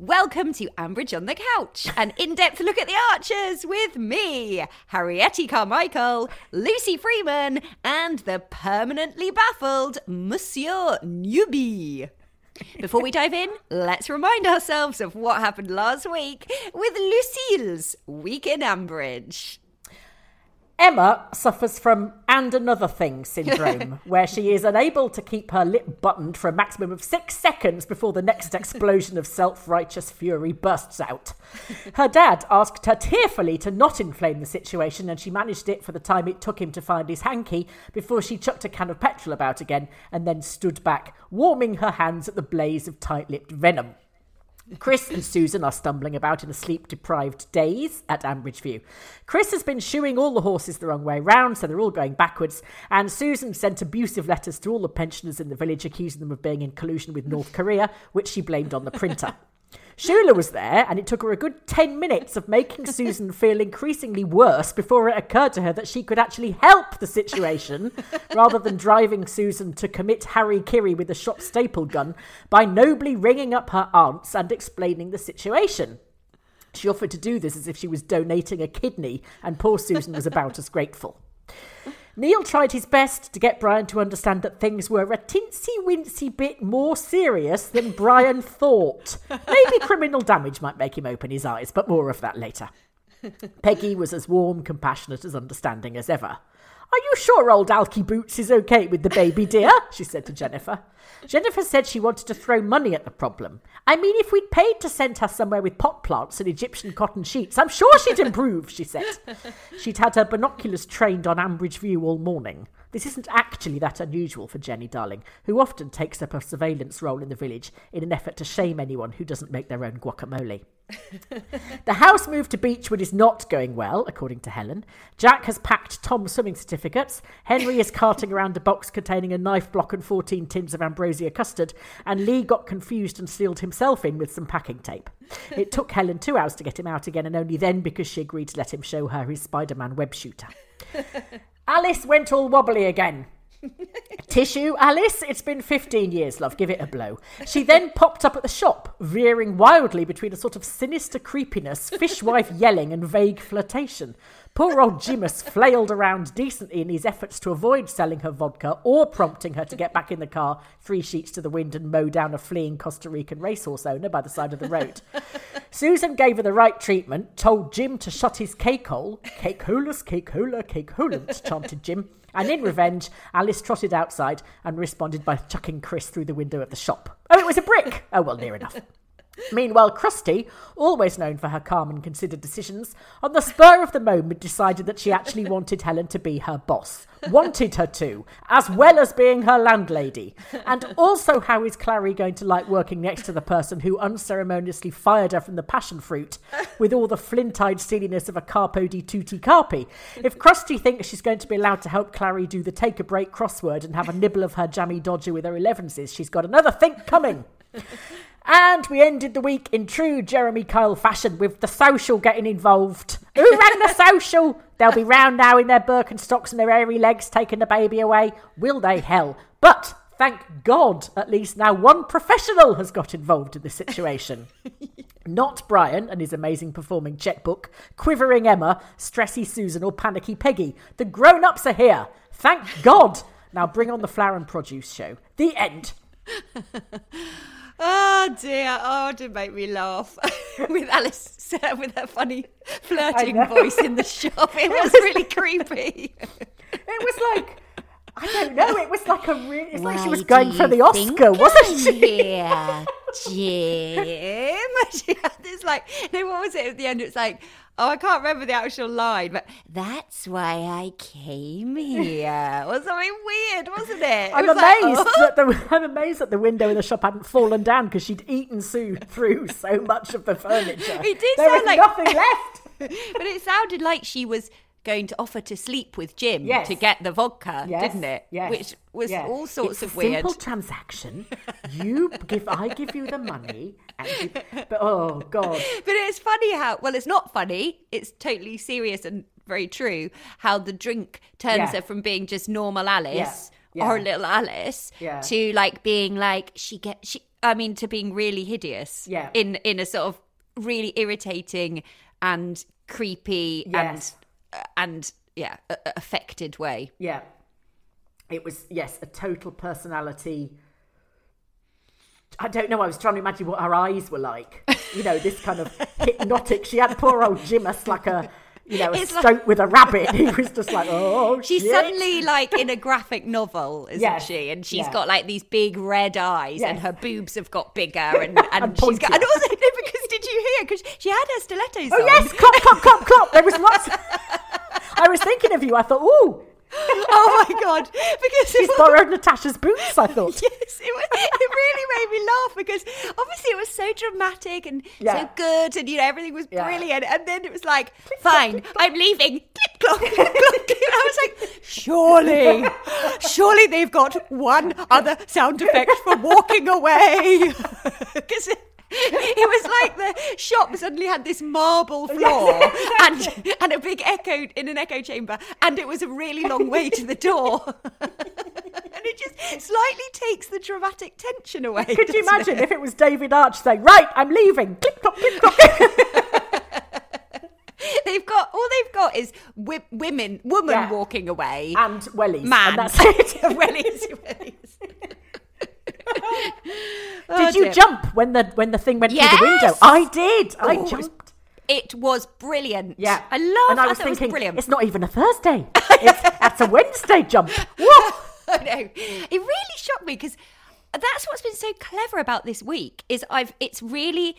Welcome to Ambridge on the Couch, an in depth look at the Archers with me, Harrietty Carmichael, Lucy Freeman, and the permanently baffled Monsieur Newby. Before we dive in, let's remind ourselves of what happened last week with Lucille's Week in Ambridge. Emma suffers from and another thing syndrome, where she is unable to keep her lip buttoned for a maximum of six seconds before the next explosion of self righteous fury bursts out. Her dad asked her tearfully to not inflame the situation, and she managed it for the time it took him to find his hanky before she chucked a can of petrol about again and then stood back, warming her hands at the blaze of tight lipped venom. Chris and Susan are stumbling about in a sleep deprived daze at Ambridge View. Chris has been shoeing all the horses the wrong way round, so they're all going backwards, and Susan sent abusive letters to all the pensioners in the village accusing them of being in collusion with North Korea, which she blamed on the printer. Shula was there, and it took her a good 10 minutes of making Susan feel increasingly worse before it occurred to her that she could actually help the situation rather than driving Susan to commit hara-kiri with a shop staple gun by nobly ringing up her aunts and explaining the situation. She offered to do this as if she was donating a kidney, and poor Susan was about as grateful. Neil tried his best to get Brian to understand that things were a tinsy wincy bit more serious than Brian thought. Maybe criminal damage might make him open his eyes, but more of that later. Peggy was as warm, compassionate, as understanding as ever. Are you sure old Alky Boots is okay with the baby, dear? she said to Jennifer. Jennifer said she wanted to throw money at the problem. I mean, if we'd paid to send her somewhere with pot plants and Egyptian cotton sheets, I'm sure she'd improve, she said. She'd had her binoculars trained on Ambridge View all morning. This isn't actually that unusual for Jenny Darling, who often takes up a surveillance role in the village in an effort to shame anyone who doesn't make their own guacamole. the house move to Beechwood is not going well, according to Helen. Jack has packed Tom's swimming certificates. Henry is carting around a box containing a knife block and 14 tins of ambrosia custard. And Lee got confused and sealed himself in with some packing tape. It took Helen two hours to get him out again, and only then because she agreed to let him show her his Spider Man web shooter. Alice went all wobbly again. Tissue, Alice? It's been 15 years, love. Give it a blow. She then popped up at the shop, veering wildly between a sort of sinister creepiness, fishwife yelling, and vague flirtation. Poor old Jimus flailed around decently in his efforts to avoid selling her vodka or prompting her to get back in the car, three sheets to the wind, and mow down a fleeing Costa Rican racehorse owner by the side of the road. Susan gave her the right treatment, told Jim to shut his cake hole. Cake holus, cake hola, cake holant, chanted Jim. And in revenge, Alice trotted outside and responded by chucking Chris through the window of the shop. Oh, it was a brick! Oh, well, near enough. Meanwhile, Krusty, always known for her calm and considered decisions, on the spur of the moment decided that she actually wanted Helen to be her boss. Wanted her to, as well as being her landlady. And also, how is Clarrie going to like working next to the person who unceremoniously fired her from the passion fruit with all the flint eyed silliness of a capo di tutti capi? If Krusty thinks she's going to be allowed to help Clarrie do the take a break crossword and have a nibble of her jammy dodger with her elevenses, she's got another think coming. And we ended the week in true Jeremy Kyle fashion with the social getting involved. Who ran the social? They'll be round now in their Birkenstocks and their airy legs taking the baby away. Will they? Hell. But thank God, at least now one professional has got involved in the situation. Not Brian and his amazing performing checkbook, quivering Emma, stressy Susan, or panicky Peggy. The grown ups are here. Thank God. Now bring on the flower and produce show. The end. Oh dear! Oh, did make me laugh with Alice with her funny flirting voice in the shop. It was really creepy. It was like I don't know. It was like a really. It's like she was going for the Oscar, wasn't she? Yeah, Jim. She had this like, no, what was it at the end? It's like, oh, I can't remember the actual line, but that's why I came here. was something weird, wasn't it? It I'm was like, amazed oh. that the I'm amazed that the window in the shop hadn't fallen down because she'd eaten Sue through so much of the furniture. It did there sound was like- nothing left. but it sounded like she was going to offer to sleep with Jim Yes. to get the vodka, Yes, didn't it? Yes. Which was yes. all sorts It's of a weird. Simple transaction. You give, I give you the money, and you, but oh god, But it's funny how well, it's not funny. It's totally serious and very true. How the drink turns Yeah. her from being just normal Alice Yeah. or Yeah. little Alice Yeah. to like being like she get she. I mean, to being really hideous. Yeah. In in a sort of really irritating and creepy Yes. and and yeah, a- affected way. yeah, it was yes a total personality. I don't know. I was trying to imagine what her eyes were like. You know, this kind of hypnotic. She had poor old Jimus like a, you know, a It's like- stoat with a rabbit. He was just like, oh, She's shit. suddenly like in a graphic novel, isn't Yes. she? And she's Yeah. got like these big red eyes, and her boobs have got bigger, and and, And she's got. And also, no, because did you hear? Because she had her stilettos. Oh on. yes, clop, clop, clop, clop. There was lots. I was thinking of you. I thought, ooh, oh my god! Because she's borrowed Natasha's boots. I thought. Yes, it, was, it really made me laugh because obviously it was so dramatic and Yeah. so good, and you know everything was Yeah. brilliant. And then it was like, "Fine, I'm leaving." Click clock, click clock. And I was like, "Surely, surely they've got one other sound effect for walking away." Because it, was like the shop suddenly had this marble floor and and a big echo in an echo chamber, and it was a really long way to the door. and it just slightly takes the dramatic tension away. Could you imagine it? if it was David Arch saying, "Right, I'm leaving." Click, clop, click, clop. They've got all they've got is wi- women, woman Yeah. walking away, and wellies. man. And that's it. Wellies, wellies. Oh, Did you dear. jump when the when the thing went through the window? I did. I Oh, jumped. It was brilliant. Yeah, I love. And I was thought it thinking, brilliant. it's not even a Thursday. It's that's a Wednesday jump. Whoa. I know. It really shocked me because that's what's been so clever about this week is I've it's really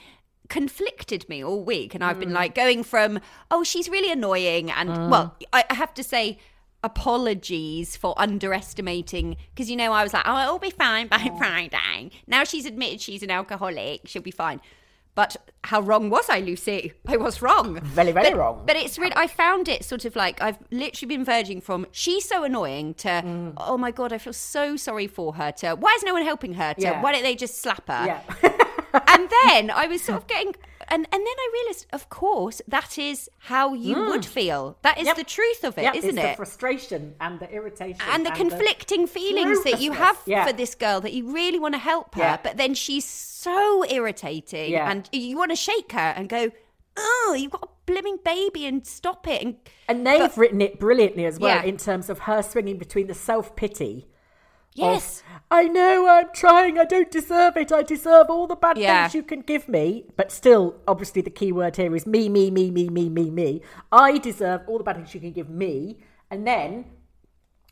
conflicted me all week and I've Mm. been like going from oh she's really annoying and well I I have to say apologies for underestimating because you know I was like oh it'll be fine by Friday now she's admitted she's an alcoholic she'll be fine but how wrong was I Lucy I was wrong Very, very But- wrong. but it's really, I found it sort of like I've literally been verging from she's so annoying to Mm. oh my god, I feel so sorry for her to why is no one helping her to Yeah. why don't they just slap her? Yeah. and then I was sort of getting and and then I realised, of course, that is how you would feel. That is Mm. Yep. the truth of it, Yep, not it's the it? frustration and the irritation and the conflicting feelings that you have Yeah. for this girl that you really want to help her, Yeah. but then she's so irritating Yeah. and you want to shake her and go, Oh, you've got a blimming baby and stop it and And they've written it brilliantly as well in terms of her swinging between the self pity. Yes. I know I'm trying. I don't deserve it. I deserve all the bad Yeah. things you can give me. But still, obviously, the key word here is me, me, me, me, me, me, me. I deserve all the bad things you can give me. And then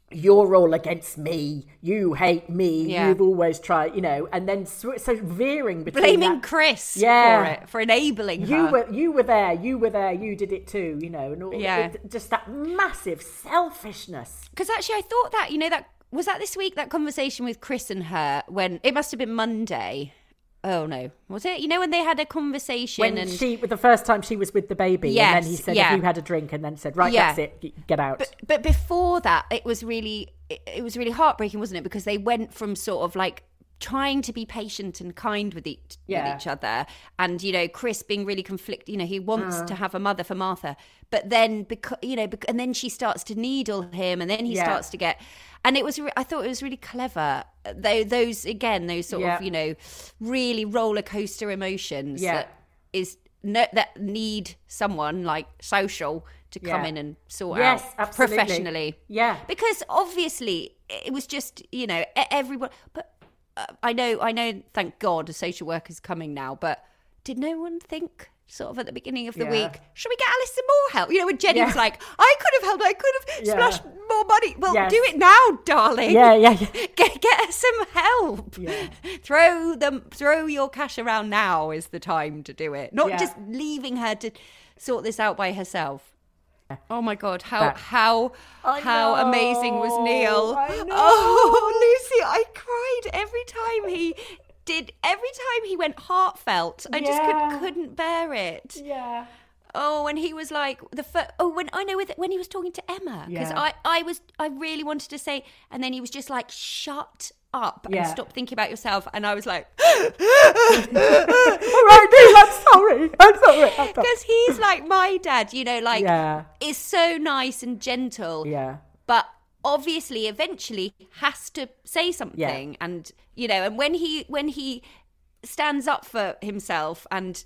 you're all against me. You hate me. Yeah. You've always tried, you know. And then sw- so veering between blaming that- Chris Yeah. for it, for enabling You her. were you were there. You were there. You did it too. You know, and all, Yeah. it- just that massive selfishness. Because actually, I thought that you know that was that this week that conversation with Chris and her when it must have been Monday. Oh no, was it? You know when they had a conversation when and she with the first time she was with the baby and then he said yeah. you had a drink and then said right Yeah. that's it get out But, but before that, it was really it, it was really heartbreaking, wasn't it? Because they went from sort of like trying to be patient and kind with each Yeah. with each other, and you know, Chris being really conflicted. You know, he wants Uh. to have a mother for Martha, but then because you know, bec- and then she starts to needle him, and then he Yeah. starts to get. And it was, I thought it was really clever. Though those again, those sort Yeah. of you know, really roller coaster emotions Yeah. that is no, that need someone like social to come in and sort Yes, out absolutely. professionally. Yeah. Because obviously it was just, you know, everyone, but I know, I know. Thank God, a social worker is coming now. But did no one think? Sort of at the beginning of the Yeah. week, should we get Alice some more help? You know, when Jenny Yeah. was like, I could have helped, I could have Yeah. splashed more money. Well, Yes. do it now, darling. Yeah, yeah, yeah. Get, get her some help. Throw them, throw your cash around now is the time to do it. Not just leaving her to sort this out by herself. Oh my god, how That- how how amazing was Neil? know, I know. Oh, Lucy, I cried every time he did. Every time he went heartfelt, I just could, couldn't bear it. Yeah. Oh, when he was like the fir- oh when I know with when he was talking to Emma because Yeah. I I was I really wanted to say and then he was just like shut up and stop thinking about yourself and I was like All right, Neil, I'm sorry. I'm sorry. Because he's like my dad you know like Yeah. is so nice and gentle Yeah. but obviously eventually has to say something and you know and when he when he stands up for himself and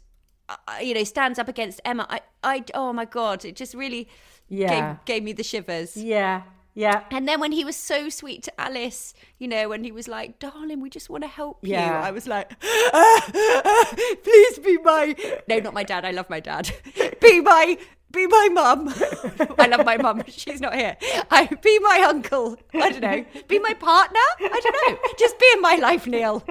uh, you know stands up against Emma I I oh my god it just really Yeah. gave, gave me the shivers Yeah. Yeah. and then when he was so sweet to Alice, you know, when he was like, "Darling, we just want to help you," Yeah. I was like, "Please be my no, not my dad. I love my dad. Be my be my mum. I love my mum. She's not here. I be my uncle. I don't know. Be my partner. I don't know. Just be in my life, Neil.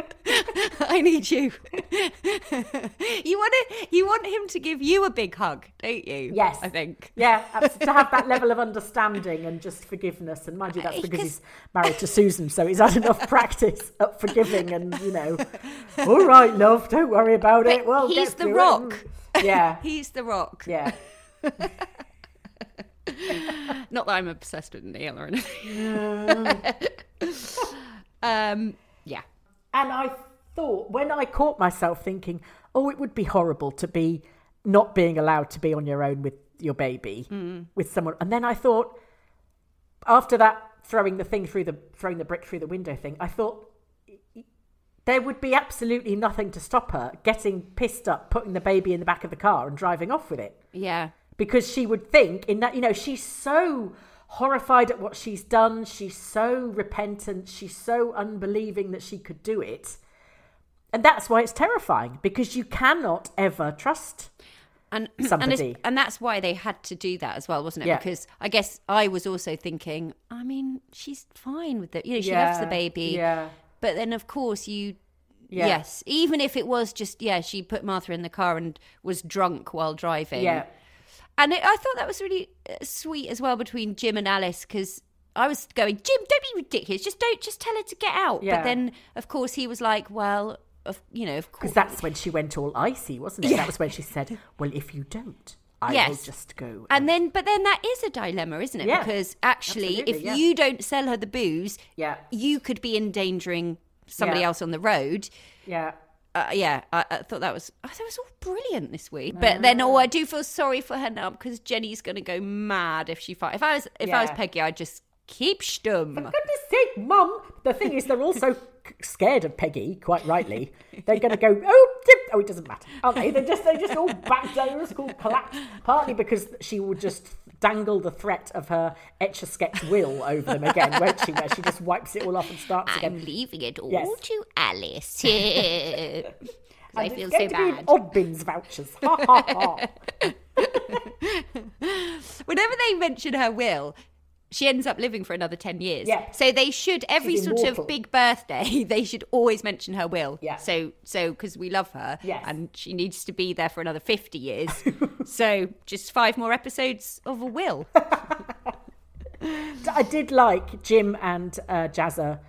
I need you. you want to you want him to give you a big hug, don't you? Yes. I think. Yeah, to have that level of understanding and just forgiveness. And mind you, that's uh, because he's married to Susan, so he's had enough practice at forgiving and, you know, all right, love, don't worry about it. Well, he's the through it." rock. Yeah, He's the rock. yeah. Not that I'm obsessed with Neil or anything. um, yeah. And I thought, when I caught myself thinking, oh, it would be horrible to be not being allowed to be on your own with your baby, with someone. And then I thought, after that, throwing the thing through the, throwing the brick through the window thing, I thought, there would be absolutely nothing to stop her getting pissed up, putting the baby in the back of the car and driving off with it. Yeah. Because she would think, in that, you know, she's so horrified at what she's done. She's so repentant. She's so unbelieving that she could do it. And that's why it's terrifying because you cannot ever trust. And, and, Somebody. it's, and that's why they had to do that as well, wasn't it? Yeah. Because I guess I was also thinking, I mean, she's fine with it. You know, she loves the baby. Yeah. But then, of course, you. Yeah. Yes. Even if it was just, yeah, she put Martha in the car and was drunk while driving. Yeah. And it, I thought that was really uh, sweet as well between Jim and Alice because I was going, Jim, don't be ridiculous. Just don't, just tell her to get out. Yeah. But then, of course, he was like, well, of, you know, of course. Because that's when she went all icy, wasn't it? That was when she said, well, if you don't, I will just go. And then, but then that is a dilemma, isn't it? Yeah, because actually, absolutely, if yeah. you don't sell her the booze, Yeah. you could be endangering somebody Yeah. else on the road. yeah. Uh, yeah, I, I thought that was I thought it was all brilliant this week. But then, oh, I do feel sorry for her now because Jenny's going to go mad if she fight. If I was if I was Peggy, I'd just keep stum. For goodness sake, Mum. The thing is, they're also scared of Peggy, quite rightly. They're going to go, oh, oh, it doesn't matter, aren't they? They just, they just all back down, it's called collapse. Partly because she would just dangle the threat of her etch a sketch will over them again, won't she? Where she just wipes it all off and starts I'm again. leaving it all Yes. to Alice. I feel it's so to bad. odd bins vouchers. Ha ha ha. Whenever they mention her will, she ends up living for another 10 years. Yeah. So they should, every She's sort immortal. of big birthday, they should always mention her will. Yeah. So, so, because we love her. Yes. And she needs to be there for another 50 years. so just five more episodes of a will. I did like Jim and uh, Jazza.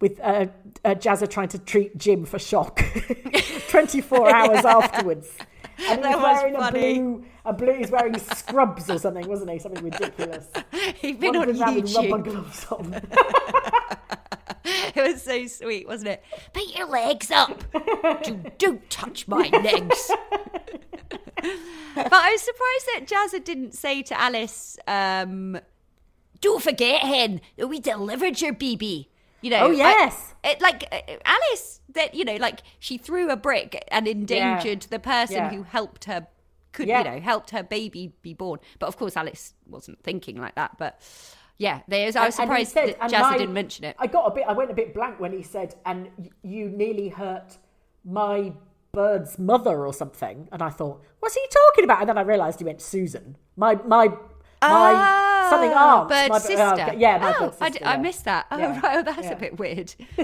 With uh, uh, Jazza trying to treat Jim for shock, twenty four hours afterwards, and he That was was wearing a funny. blue, a blue. He's wearing scrubs or something, wasn't he? Something ridiculous. He'd been on Wandering with rubber YouTube. gloves on. It was so sweet, wasn't it? Put your legs up. do, don't touch my legs. but I was surprised that Jazza didn't say to Alice, um, don't forget, Hen, that we delivered your BB. You know, Oh, yes. I- it, like uh, Alice, that you know, like she threw a brick and endangered the person Yeah. who helped her, could Yeah. you know, helped her baby be born. But of course, Alice wasn't thinking like that. But Yeah, there's. I was And- and surprised said- that Jazza my- didn't mention it. I got a bit. I went a bit blank when he said, "And you nearly hurt my bird's mother or something." And I thought, "What's he talking about?" And then I realised he meant Susan. My my my ah, something aunt. Bird's my, Ah, sister. okay, yeah, my oh, bird's I, sister. d- I yeah. missed that. Oh, Yeah, right. Oh, that's yeah. a bit weird.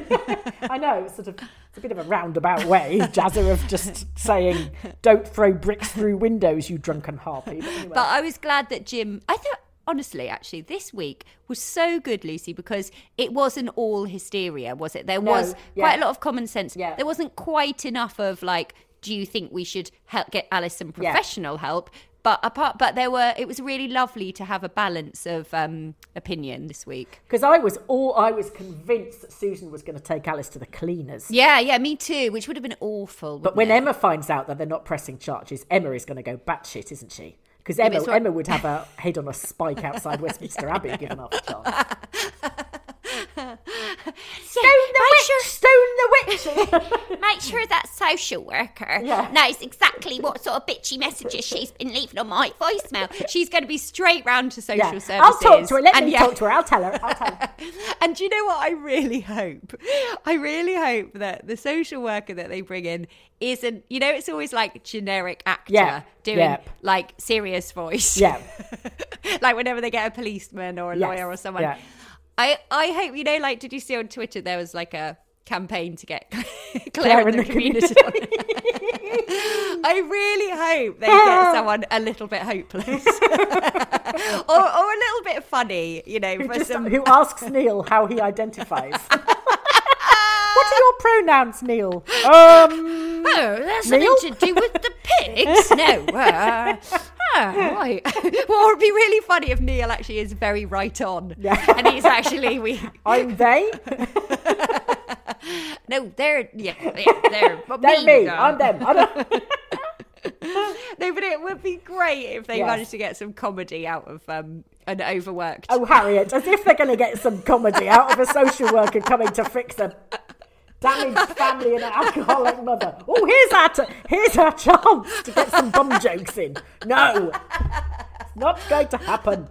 I know it's sort of it's a bit of a roundabout way, Jazza, of just saying, "Don't throw bricks through windows, you drunken harpy." But anyway. But I was glad that Jim. I thought, honestly, actually, this week was so good, Lucy, because it wasn't all hysteria, was it? There No, was yeah. quite a lot of common sense. Yeah. There wasn't quite enough of like, do you think we should help get Alice some Yeah. professional help? But apart, but there were. It was really lovely to have a balance of um, opinion this week. Because I was all I was convinced that Susan was going to take Alice to the cleaners. Yeah, yeah, me too. Which would have been awful. But when it? Emma finds out that they're not pressing charges, Emma is going to go batshit, isn't she? Because Emma, what- Emma would have her head on a spike outside Westminster Abbey given half a chance. Stone the witch! Stone the witch! Make sure that social worker Yeah. knows exactly what sort of bitchy messages she's been leaving on my voicemail. She's going to be straight round to social yeah. services. I'll talk to her. Let And me yeah. talk to her. I'll tell her. I'll tell her. And do you know what I really hope? I really hope that the social worker that they bring in isn't, you know, it's always like generic actor Yeah, doing yep. like serious voice. Yeah. like whenever they get a policeman or a Yes, lawyer or someone. yeah. I, I hope, you know, like, did you see on Twitter there was like a campaign to get Clare, Clare in the, community? I really hope they get someone a little bit hopeless or, or a little bit funny, you know, Who, for just- some who asks Neil how he identifies? what are your pronouns, Neil? Um, Oh, that's Neil? something to do with the pigs? no. Uh, right. well, it would be really funny if Neil actually is very right on. Yeah. And he's actually, we. I'm they. No, they're. Yeah, yeah they're. But They're me. me. I'm them. I don't, No, but it would be great if they Yes. managed to get some comedy out of um, an overworked. oh, Harriet, as if they're going to get some comedy out of a social worker coming to fix a damaged family and an alcoholic mother. Oh, here's our t- here's our chance to get some bum jokes in. No, it's not going to happen.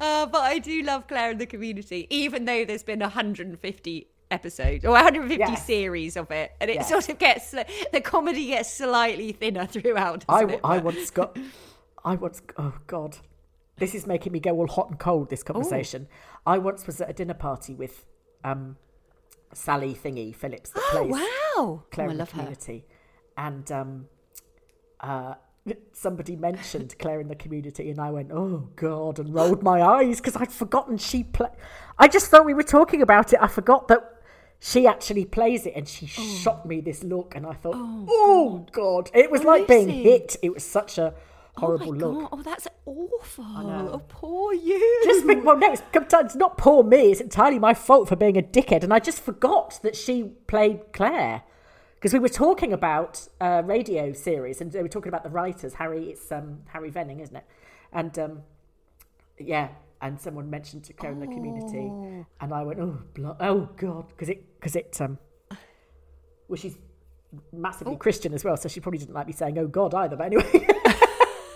Uh, but I do love Clare in the community, even though there's been 150 episodes or 150 Yes. series of it, and it Yes. sort of gets the comedy gets slightly thinner throughout. I, it? I once got, I once, oh God, this is making me go all hot and cold, this conversation. I once was at a dinner party with um, Sally Thingy Phillips that Oh wow! Clare oh, I in the love her. Community. And um, uh, somebody mentioned Clare in the Community, and I went, oh God, and rolled my eyes because I'd forgotten she play. I just thought we were talking about it. I forgot that she actually plays it, and she shot me this look, and I thought, oh, God. It was Oh, like being hit. It was such a Oh horrible my look. god! Oh, that's awful. Oh, poor you. Just think, well, no, it's, it's not poor me. It's entirely my fault for being a dickhead. And I just forgot that she played Clare because we were talking about a radio series and we were talking about the writers. Harry, it's um, Harry Venning, isn't it? And um, yeah, and someone mentioned to Clare in the community, and I went, oh, blo- oh God, because it, because it, um, well, she's massively Christian as well, so she probably didn't like me saying, oh God, either. But anyway.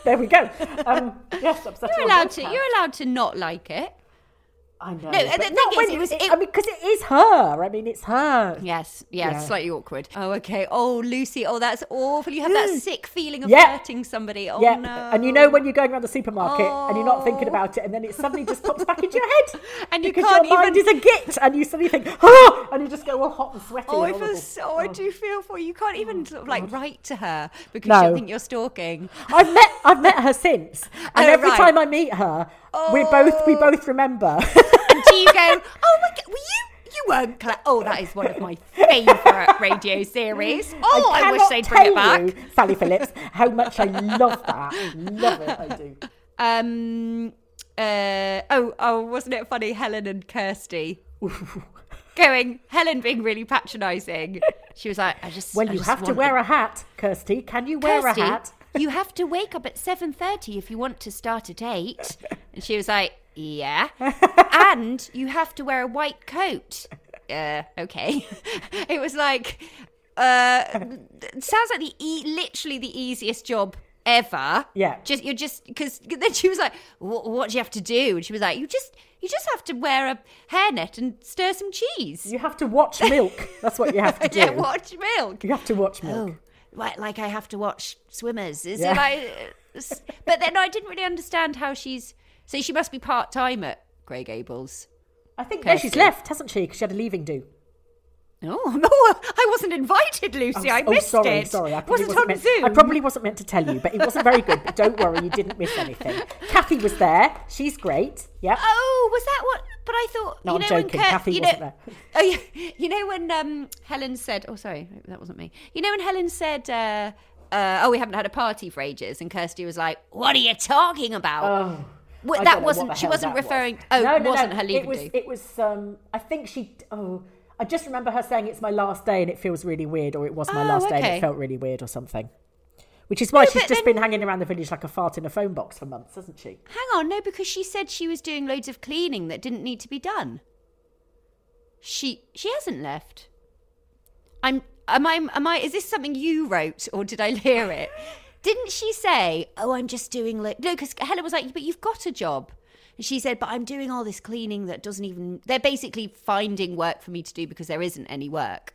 There we go. Um, yes, upset You're allowed to. You're allowed to not like it. I know. the but thing not is, when it was- it- I mean, because it is her. I mean, it's her. Yes, yeah, Yeah. slightly awkward. Oh, okay. Oh, Lucy. Oh, that's awful. You have that mm. sick feeling of Yeah. hurting somebody. Oh yeah, no. and you know when you're going around the supermarket and you're not thinking Oh. about it, and then it suddenly just pops back into your head, And you because can't your mind even- is a git, and you suddenly think, oh, and you just go all hot and sweaty. Oh, and I feel so. I oh. do feel for you. You can't even oh, sort of like write to her because No. she'll think you're stalking. I've met I've met her since, oh, and Oh, every right. time I meet her, we both we both remember. And do you go? Oh my god, were you? You weren't. Cla- oh, that is one of my favourite radio series. Oh, I, wish they'd bring it back. you, Sally Phillips, how much I love that. Love it, I do. Um. Uh. Oh. Oh. Wasn't it funny? Helen and Kirsty. Going, Helen being really patronising. She was like, "I just Well, I you just have to wear a hat, Kirsty. Can you wear Kirsty, a hat? you have to wake up at 7.30 if you want to start at 8. And she was like, yeah. and you have to wear a white coat. Uh, okay. it was like, uh, sounds like the e- literally the easiest job ever. Yeah. Just, you're just, because then she was like, what, do you have to do? And she was like, you just, You just have to wear a hairnet and stir some cheese. You have to watch milk. That's what you have to do. yeah, watch milk. You have to watch milk. Oh, like, like I have to watch swimmers. Is Yeah. it like? but then I didn't really understand how she's. So she must be part time at Grey Gables. I think no, she's left, hasn't she? Because she had a leaving do. Oh no, I wasn't invited, Lucy. I oh, missed sorry, it. sorry. I probably wasn't, wasn't on meant, Zoom. I probably wasn't meant to tell you, but it wasn't very good. But don't worry, you didn't miss anything. Kathy was there. She's great. Yep. Oh, was that what? But I thought. No, you I'm know joking. When Kurt, Kathy you wasn't know, there. Oh yeah. You know when um, Helen said. Oh, sorry, that wasn't me. You know when Helen said. Uh, uh, oh, we haven't had a party for ages, and Kirsty was like, "What are you talking about?" Oh. Well, that don't know what wasn't. She wasn't that was. referring. Oh, no, it no, wasn't no. her leaving It was. do. It was. Um, I think she. Oh, I just remember her saying it's my last day and it feels really weird, or it was my Oh, last day and it felt really weird, or something. Which is why No, she's just then- been hanging around the village like a fart in a phone box for months, hasn't she? Hang on, no, because she said she was doing loads of cleaning that didn't need to be done. She she hasn't left. I'm am I am I is this something you wrote or did I hear it? Didn't she say, "Oh, I'm just doing lo-. no"? Because Helen was like, "But you've got a job." And she said, "But I'm doing all this cleaning that doesn't even." They're basically finding work for me to do because there isn't any work.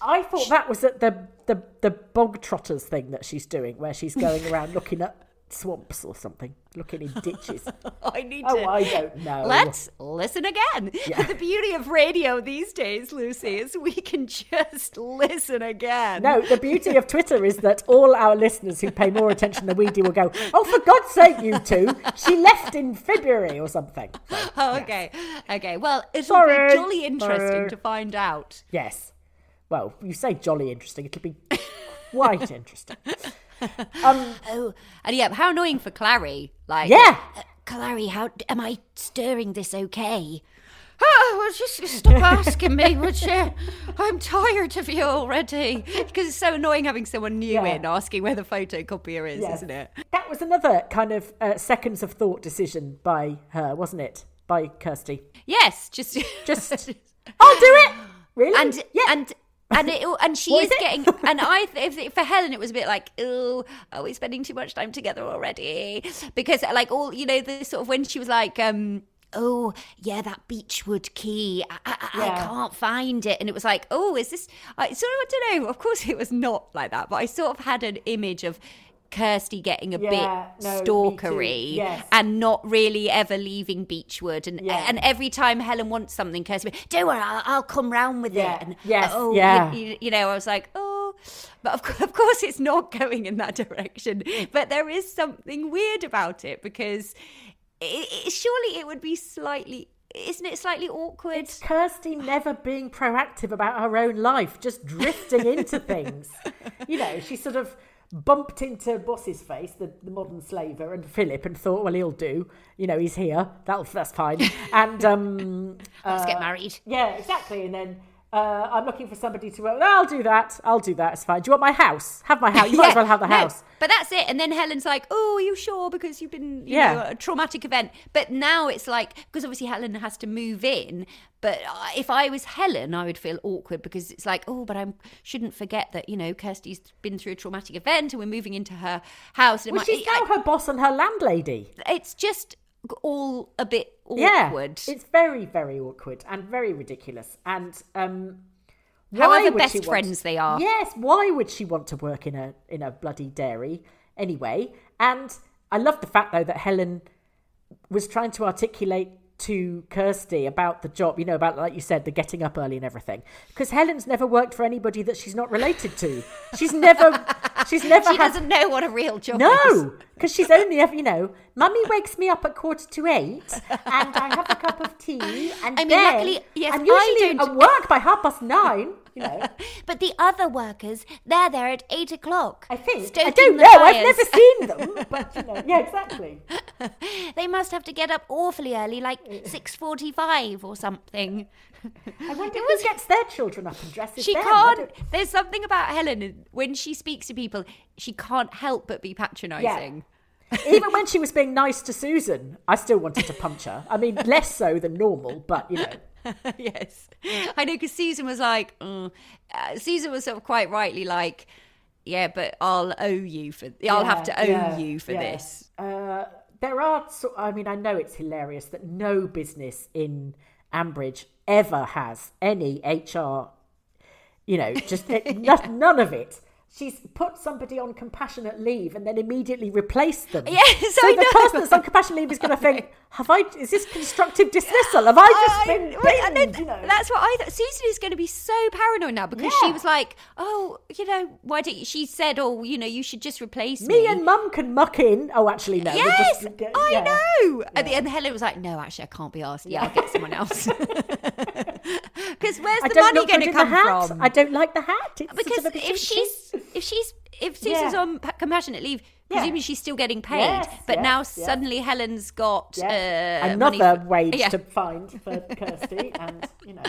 I thought that was the the the bog trotters thing that she's doing, where she's going around looking at swamps or something, looking in ditches. I need Oh, to. I don't know. Let's listen again. Yeah. The beauty of radio these days, Lucy, is we can just listen again. No, the beauty of Twitter is that all our listeners who pay more attention than we do will go, "Oh, for God's sake, you two! She left in February or something." So, Oh, okay. Okay. Well, it'll Sorry. be jolly interesting Sorry. to find out. yes. Well, you say jolly interesting. It'll be quite interesting. Um, Oh, and yeah, how annoying for Clarrie. Like, Yeah. uh, Clarrie, how am I stirring this okay? Oh, well, just stop asking me, would you? I'm tired of you already. Because it's so annoying having someone new Yeah. in asking where the photocopier is, Yes. isn't it? That was another kind of uh, seconds of thought decision by her, wasn't it? By Kirsty. Yes, just Just, I'll do it. Really? and yeah. and and it, and she is is getting and I if, for Helen it was a bit like oh are we spending too much time together already? Because like all you know the sort of when she was like um oh yeah that beechwood key I, I, I can't find it. And it was like oh is this I sort of I don't know of course it was not like that but I sort of had an image of Kirsty getting a Yeah, bit no, stalkery Yes. and not really ever leaving Beechwood and Yeah. and every time Helen wants something Kirsty don't worry I'll, I'll come round with Yeah. it and Yes, oh yeah. you, you, you know I was like oh but of, of course it's not going in that direction but there is something weird about it because it, it, surely it would be slightly isn't it slightly awkward It's Kirsty never being proactive about her own life, just drifting into things. You know, she sort of bumped into Boss's face, the, the modern slaver, and Philip, and thought, well, he'll do. You know, he's here. That'll, that's fine. And um, let's uh, get married Yeah, exactly. And then uh, I'm looking for somebody to. Well, I'll do that. I'll do that. It's fine. Do you want my house? Have my house. You might as well have the no, house. But that's it. And then Helen's like, "Oh, are you sure? Because you've been, you Yeah. know, a traumatic event." But now it's like because obviously Helen has to move in. But if I was Helen, I would feel awkward because it's like, "Oh, but I shouldn't forget that you know Kirsty's been through a traumatic event and we're moving into her house." And Well, might- she's now her boss and her landlady. it's just all a bit Yeah, awkward. it's very, very awkward and very ridiculous. And um, However best she want- friends they are. Yes, why would she want to work in a in a bloody dairy anyway? And I love the fact though that Helen was trying to articulate to Kirsty about the job, you know, about like you said, the getting up early and everything. Because Helen's never worked for anybody that she's not related to. She's never, she's never she had doesn't know what a real job is. no, because she's only ever, you know, mummy wakes me up at quarter to eight and I have a cup of tea and I mean, then luckily, yes, I'm I usually don't- at work by half past nine, you know. But the other workers, they're there at eight o'clock. I think. I don't know. I've never seen them, but you know, yeah, exactly. They must have to get up awfully early, like six forty-five or something. I wonder who gets their children up and dresses She them. Can't. There's something about Helen when she speaks to people. She can't help but be patronising. Yeah. Even when she was being nice to Susan, I still wanted to punch her. I mean, less so than normal, but you know. yes, I know because Susan was like, mm. uh, Susan was sort of quite rightly like, yeah, but I'll owe you for. I'll have to owe Yeah, you for yeah. this. Uh, there are. So, I mean, I know it's hilarious that no business in Ambridge ever has any HR. You know, just no- none of it. She's put somebody on compassionate leave and then immediately replaced them. Yes, so I the know. person that's on compassionate leave is going to think, "Have I? Is this constructive dismissal? Have I oh, just I- been wait, I binned?" You know? That's what I thought. Susan is going to be so paranoid now because she was like, "Oh, you know, why did she said, oh, you know, you should just replace me." Me and Mum can muck in. Oh, actually, no. Yes, just get- I yeah. know. And, the, and Helen was like, "No, actually, I can't be asked. Yeah, I'll get someone else." Because where's the money going to come from? I don't like the hat. It's sort because of if she's if she's if Susan's Yeah. on compassionate leave, Yeah. presumably she's still getting paid. Yes, but yes, now yes. suddenly Helen's got uh, another for- wage to find for Kirsty, and you know,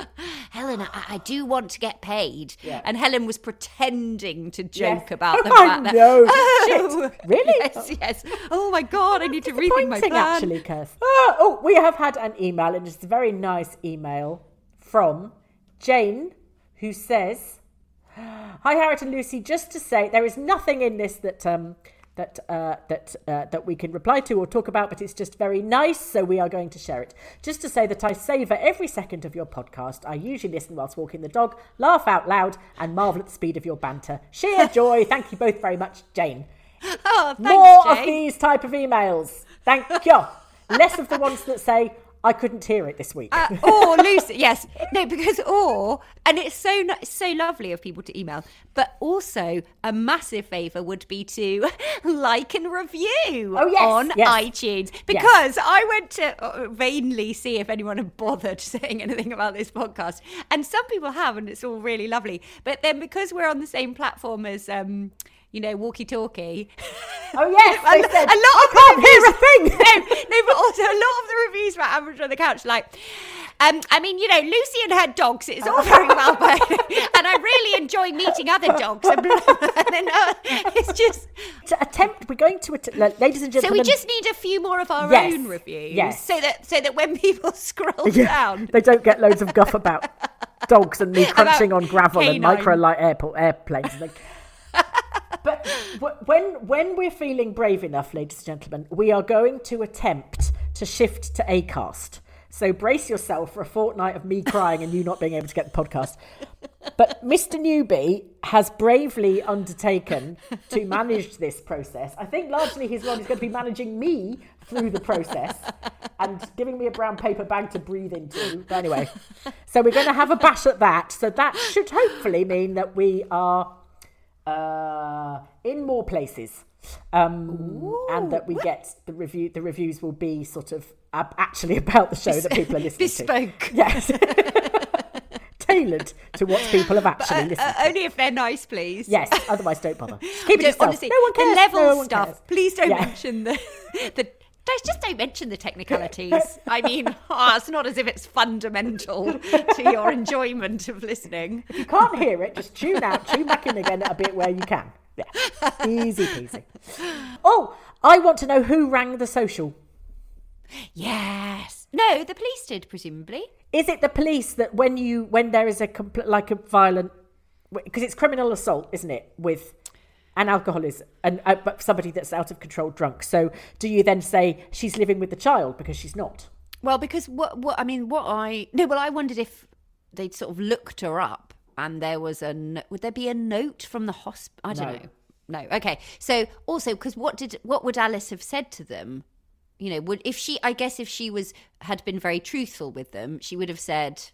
Helen, I, I do want to get paid. Yeah. And Helen was pretending to joke Yes. about the fact that. know. Oh, Shit. Really? Yes, yes. Oh my God, I need to rethink my plan. actually, Kirsty. Oh, oh, we have had an email, and it's a very nice email from Jane, who says, "Hi, Harriet and Lucy. Just to say, there is nothing in this that um, that uh, that uh, that we can reply to or talk about, but it's just very nice, so we are going to share it. Just to say that I savour every second of your podcast. I usually listen whilst walking the dog, laugh out loud, and marvel at the speed of your banter. Sheer joy. Thank you both very much, Jane." Oh, thanks, More of these type of emails. Thank you. Less of the ones that say, I couldn't hear it this week. Uh, or Lucy, yes, no, because or and it's so it's so lovely of people to email, but also a massive favour would be to like and review Oh, yes, on yes. iTunes because I went to uh, vainly see if anyone had bothered saying anything about this podcast, and some people have, and it's all really lovely. But then because we're on the same platform as um, you know, walkie talkie. oh, yes. a, They said, a lot of can't hear a thing. no, no, but also a lot of the reviews about Ambridge on the Couch, like, um, I mean, you know, Lucy and her dogs, it's all very well, but, and I really enjoy meeting other dogs. And, blah, blah, blah. and then uh, it's just, To attempt, we're going to, att- ladies and gentlemen. so we just need a few more of our Yes, own reviews. yes. So that, so that when people scroll Yeah, down, They don't get loads of guff about dogs and me crunching on gravel and canine. micro light airport airplanes. Like, but when when we're feeling brave enough, ladies and gentlemen, we are going to attempt to shift to Acast. So brace yourself for a fortnight of me crying and you not being able to get the podcast. But Mr. Newby has bravely undertaken to manage this process. I think largely his role is going to be managing me through the process and giving me a brown paper bag to breathe into. But anyway, so we're going to have a bash at that. So that should hopefully mean that we are uh, in more places. Um, and that we get the review. The reviews will be sort of uh, actually about the show that people are listening bespoke. to. Bespoke, yes, tailored to what people have actually listened. uh, to. only if they're nice, please. Yes, otherwise don't bother. Keep it yourself. honestly, no one cares. the level no stuff. cares. Please don't Yeah. mention the the. Just just don't mention the technicalities. I mean, oh, it's not as if it's fundamental to your enjoyment of listening. If you can't hear it, just tune out, tune back in again at a bit where you can. Yeah, easy peasy. Oh, I want to know who rang the social. Yes. No, the police did, presumably. Is it the police that when you when there is a compl- like a violent because it's criminal assault, isn't it? With and alcoholism and uh, but somebody that's out of control drunk. So do you then say she's living with the child because she's not? Well, because what what I mean, what I no, well, I wondered if they'd sort of looked her up and there was a would there be a note from the hospital? I don't No. know. No. Okay. So also because what did what would Alice have said to them? You know, would if she? I guess if she was had been very truthful with them, she would have said.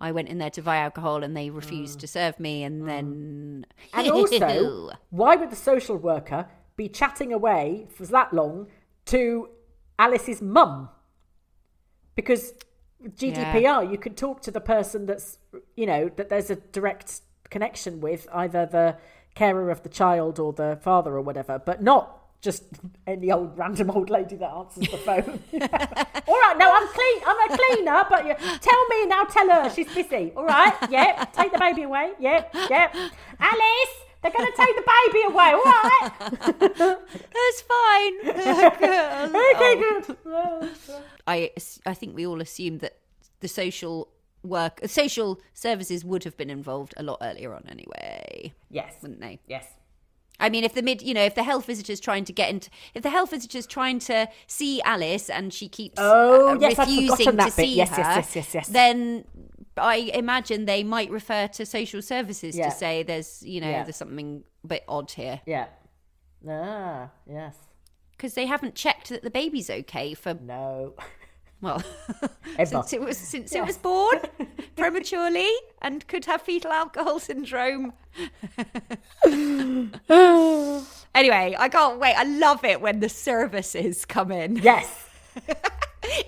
I went in there to buy alcohol and they refused mm. to serve me, and mm. then And also, why would the social worker be chatting away for that long to Alice's mum? Because GDPR, you can talk to the person that's, you know, that there's a direct connection with, either the carer of the child or the father or whatever, but not just any old random old lady that answers the phone. All right, no, I'm clean. I'm a cleaner, but you, tell me now. Tell her she's busy. All right, yeah. Take the baby away. Yeah, yeah. Alice, they're going to take the baby away. All right. that's fine. Okay, good. Oh. I I think we all assumed that the social work social services would have been involved a lot earlier on anyway, Yes. wouldn't they? Yes. I mean, if the mid, you know, if the health visitor's trying to get into, if the health visitor's trying to see Alice and she keeps Oh, uh, yes, refusing to bit. see Yes, her, yes, yes, yes, yes. then I imagine they might refer to social services Yeah. to say there's, you know, Yeah. there's something a bit odd here Yeah. Ah, yes. because they haven't checked that the baby's okay for No. well since it was since it was born prematurely and could have fetal alcohol syndrome. anyway, I can't wait. I love it when the services come in yes.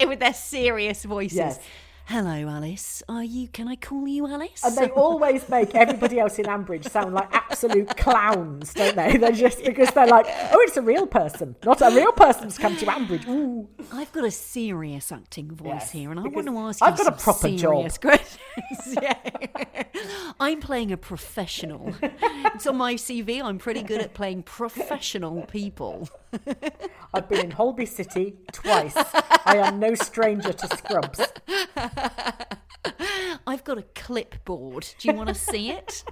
with their serious voices. Yes. Hello, Alice. Are you? Can I call you Alice? And they always make everybody else in Ambridge sound like absolute clowns, don't they? They're just because they're like, oh, it's a real person. Not a real person's come to Ambridge. Ooh. I've got a serious acting voice Yes, here, and I want to ask you I've got a some proper job. serious questions. yeah. I'm playing a professional. it's on my CV. I'm pretty good at playing professional people. I've been in Holby City twice. I am no stranger to scrubs. I've got a clipboard. Do you want to see it?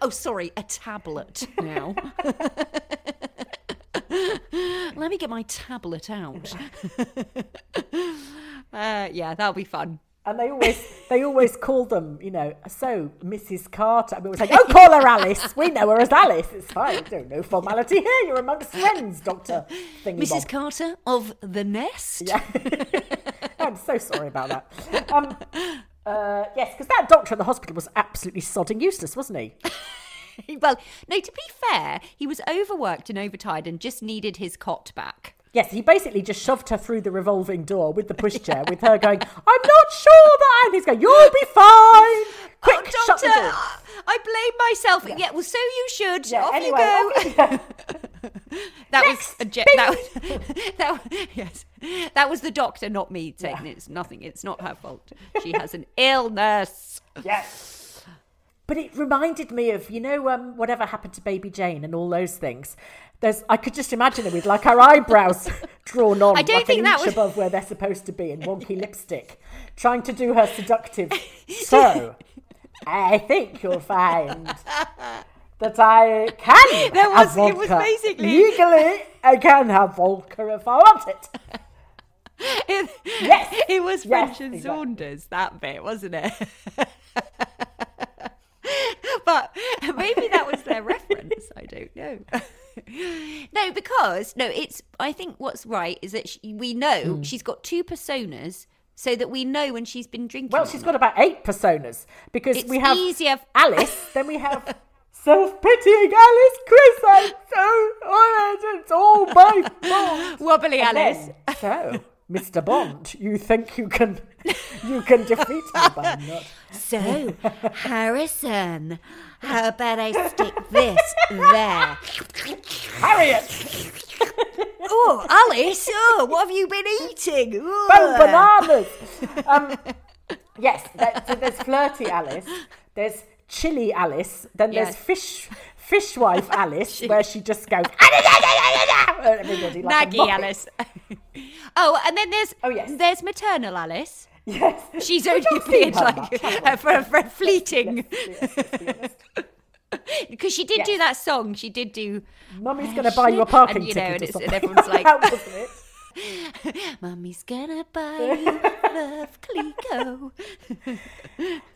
oh, sorry, a tablet now. Let me get my tablet out. uh, yeah, that'll be fun. And they always they always call them, you know, so Mrs. Carter. I mean, it was like, oh, call her Alice. We know her as Alice. It's fine. There's no formality here. You're amongst friends, Doctor Mrs. Carter of the Nest. Yeah. I'm so sorry about that. Um, uh, yes, because that doctor at the hospital was absolutely sodding useless, wasn't he? well, no, to be fair, he was overworked and overtired and just needed his cot back. Yes, he basically just shoved her through the revolving door with the pushchair, with her going, "I'm not sure that," and he's going, "You'll be fine." Oh, Quick, oh, shut the door. I blame myself. Yeah. well, so you should. Yeah, Off anyway, you go. you. That Next, was a je- that, was, that was- yes, that was the doctor, not me. Saying it's nothing. It's not her fault. She has an illness. Yes. But it reminded me of, you know, um, whatever happened to Baby Jane and all those things. There's, I could just imagine it with like her eyebrows drawn on, I don't like think an that inch was- above where they're supposed to be, and wonky lipstick, trying to do her seductive. So, I think you'll find that I can There was- have it was basically- legally. I can have vodka if I want it. It, Yes. it was Yes, French and exactly. Saunders that bit, wasn't it? but maybe that was their reference. I don't know. no, because no, it's. I think what's right is that she, we know Hmm. she's got two personas, so that we know when she's been drinking. Well, she's got about eight personas because It's we have easier- Alice, then we have self-pitying Alice, Chris. I'm so honoured. It's all my fault. wobbly And Alice. then, so, Mr. Bond, you think you can you can defeat me by not? So, Harrison, how about I stick this there? Harriet, Oh, Alice, oh, what have you been eating? oh, Ugh. bananas. Um, yes, so there's flirty Alice. There's chilly Alice. Then there's fish fishwife Alice, where she just goes. Everybody like Naggy. Alice. oh, and then there's Oh, yes. there's maternal Alice. Yes. She's only appeared like much, haven't uh, for, for a fleeting Yes, yes, yes. because she did do that song. She did do Mummy's going to buy you a parking And, you know, ticket and and everyone's like- that wasn't it. "Mummy's gonna buy you love Clico."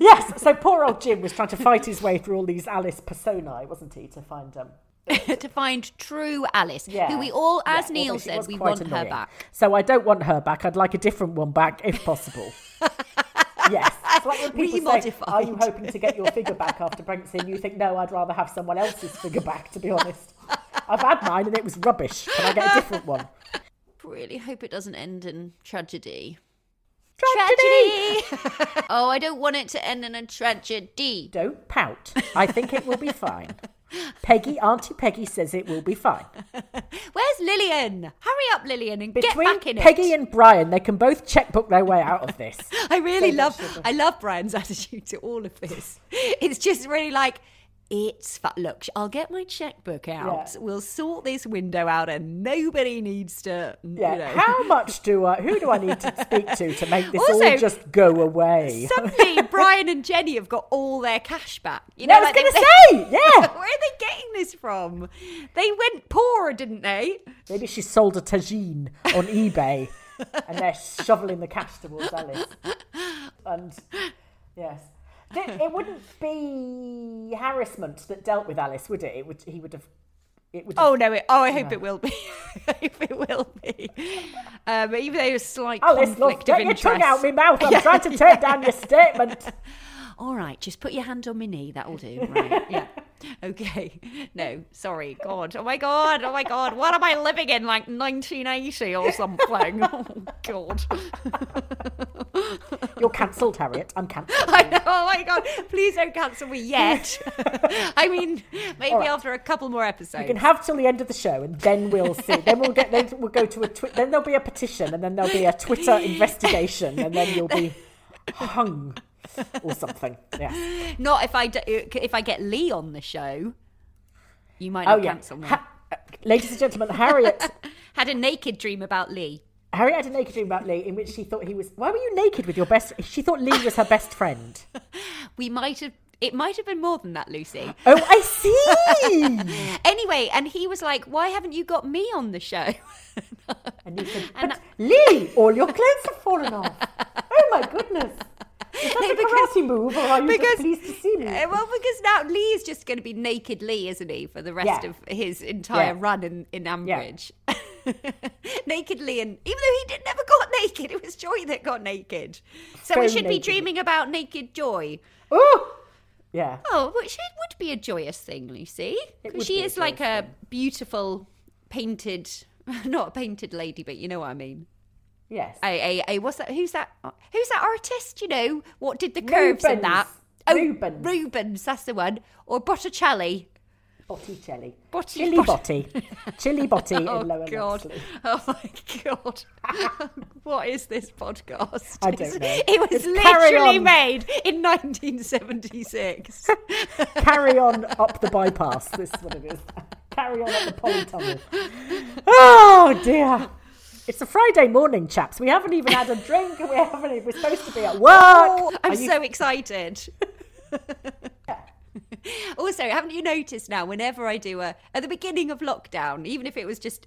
Yes, so poor old Jim was trying to fight his way through all these Alice personae, wasn't he, to find um, to find true Alice, yeah, who we all, as although Neil said, we want her back. So I don't want her back. I'd like a different one back if possible. yes, it's like when people say, "Are you hoping to get your figure back after pregnancy?" And you think, "No, I'd rather have someone else's figure back." To be honest, I've had mine and it was rubbish. Can I get a different one? Really hope it doesn't end in tragedy. Tragedy! Tragedy! oh, I don't want it to end in a tragedy. Don't pout. I think it will be fine. Peggy, Auntie Peggy says it will be fine. Where's Lillian? Hurry up, Lillian, and get Between back in Peggy it. and Brian, they can both checkbook their way out of this. I really So love I love Brian's attitude to all of this. It's just really like It's fun. Look, I'll get my checkbook out. Yeah. We'll sort this window out, and nobody needs to. Yeah. You know. How much do I? Who do I need to speak to to make this Also, all just go away? Suddenly, Brian and Jenny have got all their cash back. You know, I was like going to say, yeah. Where are they getting this from? They went poor, didn't they? Maybe she sold a tagine on eBay, and they're shoveling the cash towards Alice. And yes, it wouldn't be Harrison that dealt with Alice, would it? It would. He would have. It would. Oh no! It, oh, I hope it will be. I hope it will be. Um, even though a slight Alice, love, conflict get of your interest. tongue out my mouth. I'm trying to take down your statement. All right, just put your hand on my knee. That'll do. Right? Yeah. Okay. No, sorry. God. Oh my God. Oh my God. What am I living in? Like 1980 or something? Oh God. You're cancelled, Harriet. I'm cancelled. I know. Oh my God. Please don't cancel me yet. I mean, maybe right. after a couple more episodes. You can have till the end of the show, and then we'll see. Then we'll get. Then we'll go to a. Twi- then there'll be a petition, and then there'll be a Twitter investigation, and then you'll be hung or something. Yeah. Not if I do, if I get Lee on the show. You might Oh yeah. cancel me. Ha- uh, ladies and gentlemen, Harriet. Had a naked dream about Lee. Harriet had a naked dream about Lee in which she thought he was. Why were you naked with your best? She thought Lee was her best friend. We might have. It might have been more than that, Lucy. Oh, I see. Anyway, and he was like, "Why haven't you got me on the show?" And you said, And but Lee, all your clothes have fallen off. Oh my goodness. Is that a because- karate move, or are you because- pleased to see me? Uh, well, because now Lee's just going to be naked Lee, isn't he, for the rest Yeah. of his entire Yeah. run in, in Ambridge? naked Lee, and even though he did, never got naked, it was Joy that got naked. So So we should be dreaming about naked Joy. Oh, yeah. Oh, which it would be a joyous thing, Lucy. Because she be a is like a thing. beautiful, painted, not a painted lady, but you know what I mean. Yes. A, a, a, what's that? Who's that? Uh, who's that artist? You know what did the curves in that? Rubens. Oh, Rubens. Rubens, that's the one. Or Botticelli. Botticelli. Botti- Chili Bot- Botti. Chili Botti Oh in Lower God! Loxley. Oh my God! what is this podcast? I don't know. It was It's literally made in 1976. Carry on up the bypass. This is what it is. Carry on up the polytunnel. Oh dear. It's a Friday morning, chaps. We haven't even had a drink, and we haven't. even- We're supposed to be at work. Oh, I'm you- so excited. also, haven't you noticed now? Whenever I do a at the beginning of lockdown, even if it was just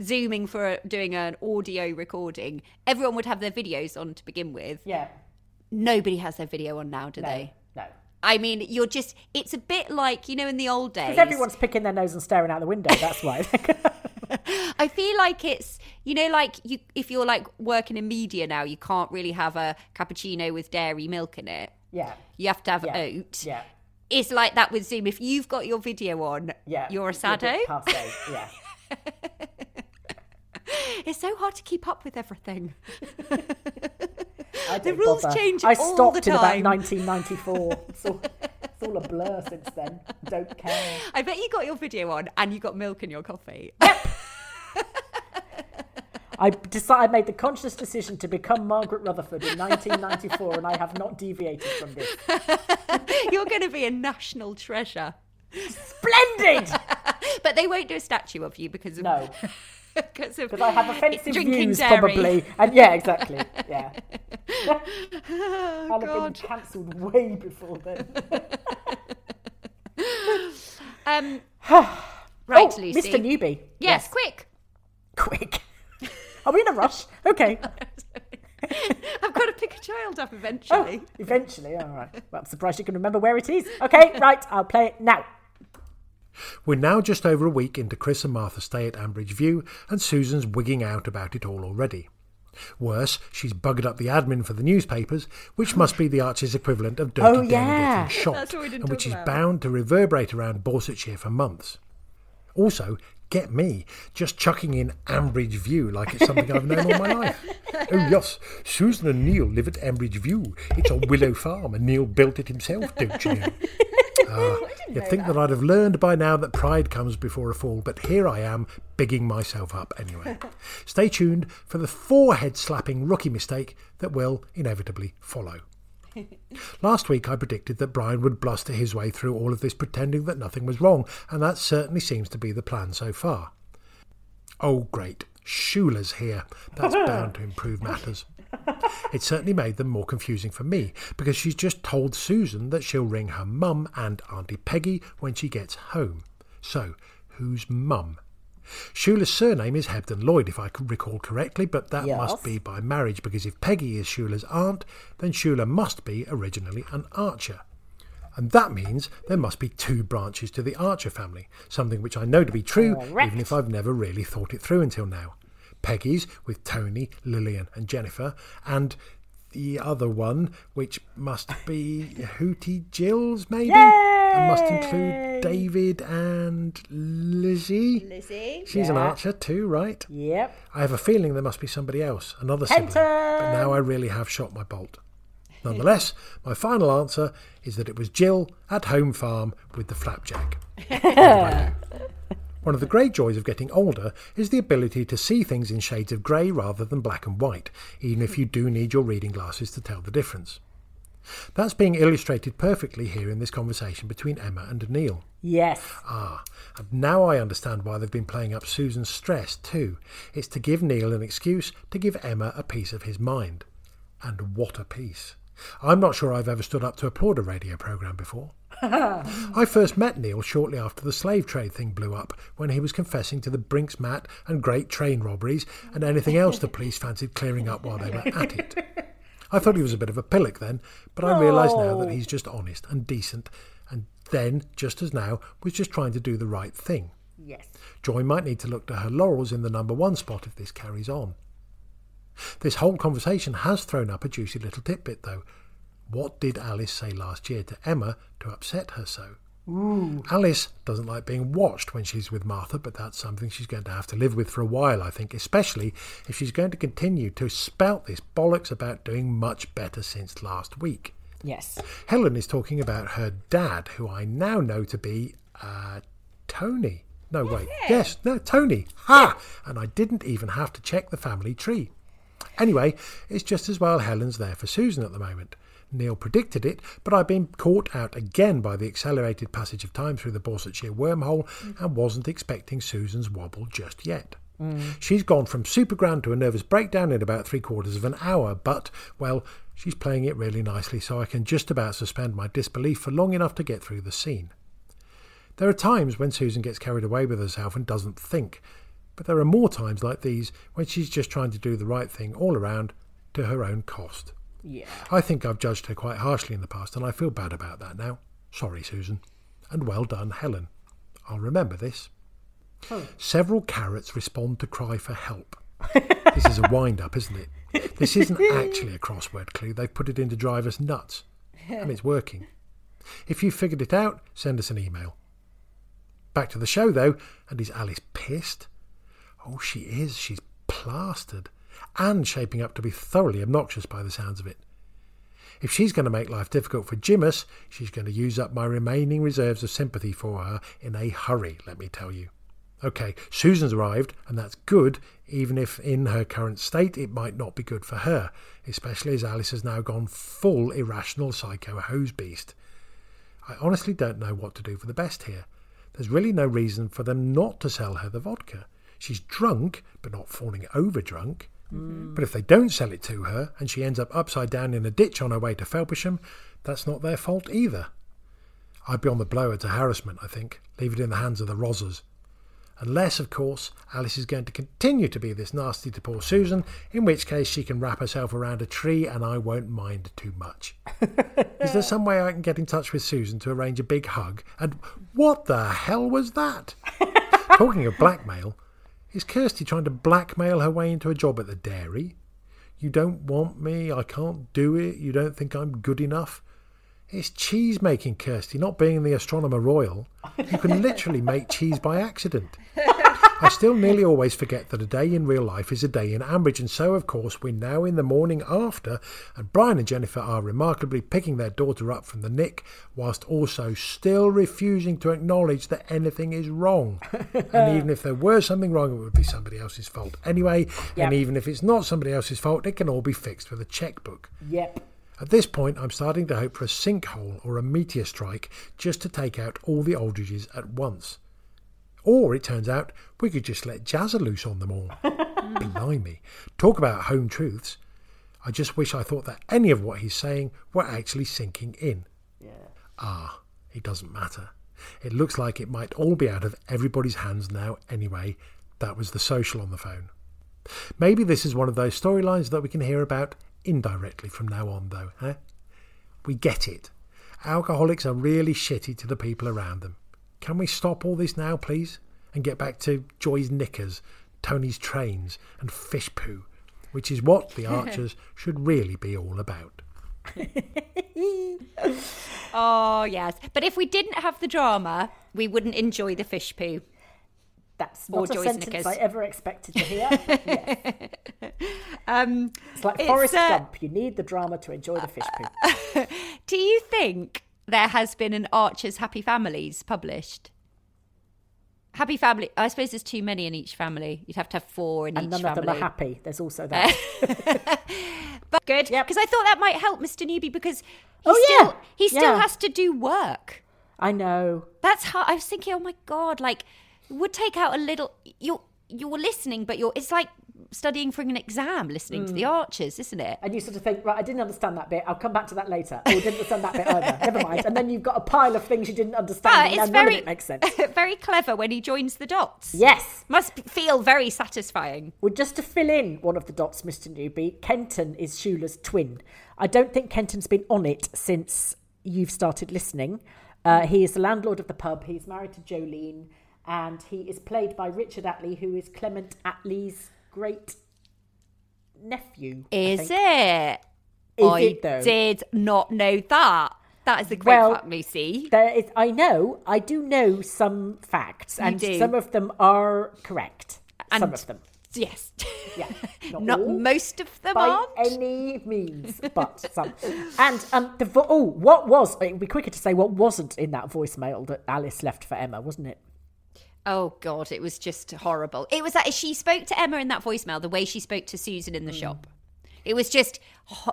zooming for a, doing an audio recording, everyone would have their videos on to begin with. Yeah. Nobody has their video on now, do No. they? No. I mean, you're just, it's a bit like, you know, in the old days. Because everyone's picking their nose and staring out the window. That's why. I feel like it's, you know, like you, if you're like working in media now, you can't really have a cappuccino with dairy milk in it. yeah. You have to have Yeah. oat. Yeah. It's like that with Zoom. If you've got your video on, Yeah. you're a sado. Yeah. It's so hard to keep up with everything. The rules bother. change I all stopped the in about 1994. It's all, it's all a blur since then. Don't care. I bet you got your video on and you got milk in your coffee. Yep. I decided, I made the conscious decision to become Margaret Rutherford in 1994, and I have not deviated from this. you're going to be a national treasure. Splendid! But they won't do a statue of you because of No, because I have offensive views, dairy. probably. And yeah, exactly. Yeah, Oh, I'll have been cancelled way before then. Um, right, oh, Lucy. Mr. Newby. Yes, quick. quick. Are we in a rush? Okay. I've got to pick a child up Oh, eventually. eventually. All right. Well, I'm surprised you can remember where it is. Okay, right. I'll play it now. We're now just over a week into Chris and Martha's stay at Ambridge View, and Susan's wigging out about it all already. Worse, she's buggered up the admin for the newspapers, which must be the Archers' equivalent of Dirty Oh, Den yeah. getting shot, That's what we didn't and which is about. bound to reverberate around Borsetshire for months. Also, get me just chucking in Ambridge View like it's something I've known all my life. Oh yes, Susan and Neil live at Ambridge View. It's on Willow Farm, and Neil built it himself, don't you know? Ah, You'd think that. I'd have learned by now that pride comes before a fall, but here I am, bigging myself up anyway. Stay tuned for the forehead slapping rookie mistake that will inevitably follow. Last week I predicted that Brian would bluster his way through all of this pretending that nothing was wrong, and that certainly seems to be the plan so far. Oh, great. Shula's here. That's bound to improve matters. It certainly made them more confusing for me because she's just told Susan that she'll ring her mum and Auntie Peggy when she gets home. So, who's mum? Shula's surname is Hebden Lloyd, if I recall correctly, but that Yes. must be by marriage because if Peggy is Shula's aunt, then Shula must be originally an archer. And that means there must be two branches to the Archer family, something which I know to be true, Correct. even if I've never really thought it through until now. Peggy's with Tony, Lillian, and Jennifer, and the other one, which must be Hootie Jill's, maybe? And must include David and Lizzie. Lizzie. She's an archer too, right? Yep. I have a feeling there must be somebody else, another sibling. But now I really have shot my bolt. Nonetheless, my final answer is that it was Jill at home farm with the flapjack. One of the great joys of getting older is the ability to see things in shades of grey rather than black and white, even if you do need your reading glasses to tell the difference. That's being illustrated perfectly here in this conversation between Emma and Neil. Yes. Ah, and now I understand why they've been playing up Susan's stress too. It's to give Neil an excuse to give Emma a piece of his mind. And what a piece. I'm not sure I've ever stood up to applaud a radio programme before. I first met Neil shortly after the slave trade thing blew up, when he was confessing to the Brinks Mat and great train robberies and anything else the police fancied clearing up while they were at it. I thought he was a bit of a pillock then, but I realise now that he's just honest and decent, and then, just as now, was just trying to do the right thing. Yes. Joy might need to look to her laurels in the number one spot if this carries on. This whole conversation has thrown up a juicy little tidbit, though. What did Alice say last year to Emma to upset her so? Alice doesn't like being watched when she's with Martha, but that's something she's going to have to live with for a while, I think, especially if she's going to continue to spout this bollocks about doing much better since last week. Yes. Helen is talking about her dad, who I now know to be uh, Tony. No, wait. Yes, no, Tony. Ha! And I didn't even have to check the family tree. Anyway, it's just as well Helen's there for Susan at the moment. Neil predicted it, but I've been caught out again by the accelerated passage of time through the Borsetshire wormhole and wasn't expecting Susan's wobble just yet. Mm. She's gone from super grand to a nervous breakdown in about three quarters of an hour, but, well, she's playing it really nicely, so I can just about suspend my disbelief for long enough to get through the scene. There are times when Susan gets carried away with herself and doesn't think, but there are more times like these when she's just trying to do the right thing all around to her own cost. Yeah. I think I've judged her quite harshly in the past, and I feel bad about that now. Sorry, Susan. And well done, Helen. I'll remember this. Oh. Several carrots respond to cry for help. this is a wind up, isn't it? This isn't actually a crossword clue. They've put it in to drive us nuts. And it's working. If you've figured it out, send us an email. Back to the show, though. And is Alice pissed? Oh, she is. She's plastered. And shaping up to be thoroughly obnoxious by the sounds of it. If she's going to make life difficult for Jimus, she's going to use up my remaining reserves of sympathy for her in a hurry, let me tell you. OK, Susan's arrived, and that's good, even if in her current state it might not be good for her, especially as Alice has now gone full irrational psycho hose beast. I honestly don't know what to do for the best here. There's really no reason for them not to sell her the vodka. She's drunk, but not falling over drunk. Mm-hmm. But if they don't sell it to her and she ends up upside down in a ditch on her way to Felpersham, that's not their fault either. I'd be on the blower to Harrison, I think. Leave it in the hands of the Rozzers. Unless, of course, Alice is going to continue to be this nasty to poor Susan, in which case she can wrap herself around a tree and I won't mind too much. is there some way I can get in touch with Susan to arrange a big hug? And what the hell was that? Talking of blackmail, is Kirsty trying to blackmail her way into a job at the dairy? You don't want me, I can't do it, you don't think I'm good enough? It's cheese making, Kirsty, not being the astronomer royal. You can literally make cheese by accident. I still nearly always forget that a day in real life is a day in Ambridge, and so, of course, we're now in the morning after, and Brian and Jennifer are remarkably picking their daughter up from the nick, whilst also still refusing to acknowledge that anything is wrong. and even if there were something wrong, it would be somebody else's fault anyway, and even if it's not somebody else's fault, it can all be fixed with a checkbook. Yep. At this point, I'm starting to hope for a sinkhole or a meteor strike just to take out all the Aldridges at once. Or it turns out we could just let Jazzer loose on them all. Blimey. Talk about home truths. I just wish I thought that any of what he's saying were actually sinking in. Yeah. Ah, it doesn't matter. It looks like it might all be out of everybody's hands now anyway. That was the social on the phone. Maybe this is one of those storylines that we can hear about indirectly from now on, though, eh? We get it. Alcoholics are really shitty to the people around them. Can we stop all this now, please? And get back to Joy's knickers, Tony's trains, and fish poo, which is what the Archers should really be all about. Oh, yes. But if we didn't have the drama, we wouldn't enjoy the fish poo. That's Or not a Joyce sentence Knickers. I ever expected to hear. yes. Um, It's like It's, Forrest uh, Gump. You need the drama to enjoy the fish poo. do you think there has been an Archer's Happy Families published? Happy Family. I suppose there's too many in each family. You'd have to have four in And each none family. of them are happy. There's also that. But good, Yep. because I thought that might help Mr. Newby because he Oh, still yeah. he still Yeah. has to do work. I know. That's how I was thinking. Oh my god! Like, it would take out a little. You're you're listening, but you're. It's like studying for an exam, listening to the Mm. Archers, isn't it? And you sort of think, right, I didn't understand that bit. I'll come back to that later. Oh, I didn't understand that bit either. Never mind. And then you've got a pile of things you didn't understand. But and it's very it makes sense. very clever when he joins the dots. Yes. Must feel very satisfying. Well, just to fill in one of the dots, Mr. Newby, Kenton is Shula's twin. I don't think Kenton's been on it since you've started listening. Uh, he is the landlord of the pub. He's married to Jolene, and he is played by Richard Attlee, who is Clement Attlee's great nephew. Is it? Is I it, though? did not know that. That is a great Well, fact, Lucy. There is, I know, I do know some facts, and do. some of them are correct. some of them. Yes. Yeah. Not, Not all. most of them by aren't. any means, but some. And um, the vo- oh, what was? It would be quicker to say what wasn't in that voicemail that Alice left for Emma, wasn't it? Oh God, it was just horrible. It was that she spoke to Emma in that voicemail the way she spoke to Susan in the mm. shop. It was just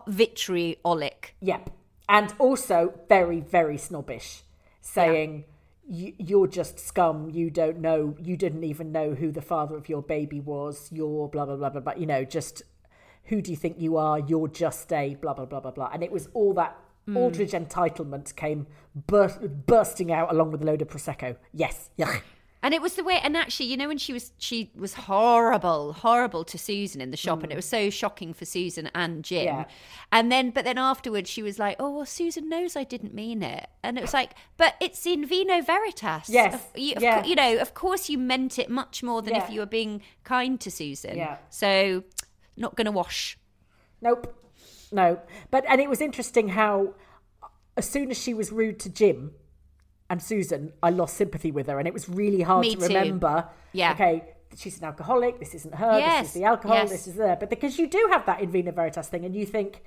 vitriolic. Yep. And also very, very snobbish, saying. "You- You're just scum. You don't know. You didn't even know who the father of your baby was. You're blah blah blah blah blah. You know, just who do you think you are? You're just a blah blah blah blah blah. And it was all that mm. Aldridge entitlement came bur- bursting out along with a load of prosecco. Yes, yeah. And it was the way, and actually, you know, when she was she was horrible, horrible to Susan in the shop, and it mm. was so shocking for Susan and Jim. Yeah. And then, but then afterwards, she was like, "Oh, well, Susan knows I didn't mean it," and it was like, "But it's in vino veritas." Yes, Of- you, of yeah. you know, of course, you meant it much more than if you were being kind to Susan. Yeah. So, not going to wash. Nope. No. But and it was interesting how as soon as she was rude to Jim and Susan, I lost sympathy with her and it was really hard Me to too. remember. Yeah. Okay, she's an alcoholic, this isn't her, Yes, this is the alcohol, yes. this is there. But because you do have that in vino veritas thing and you think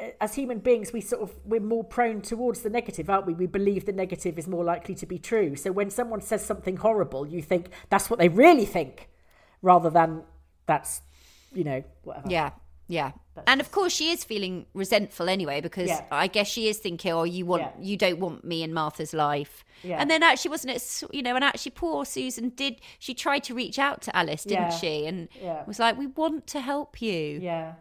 uh, as human beings we sort of we're more prone towards the negative aren't we we believe the negative is more likely to be true so when someone says something horrible you think that's what they really think rather than that's you know whatever Yeah, yeah. And of course, she is feeling resentful anyway because Yeah. I guess she is thinking, "Oh, you want, Yeah. you don't want me in Martha's life." Yeah. And then actually, wasn't it? You know, and actually, poor Susan did. She tried to reach out to Alice, didn't she? And was like, "We want to help you." yeah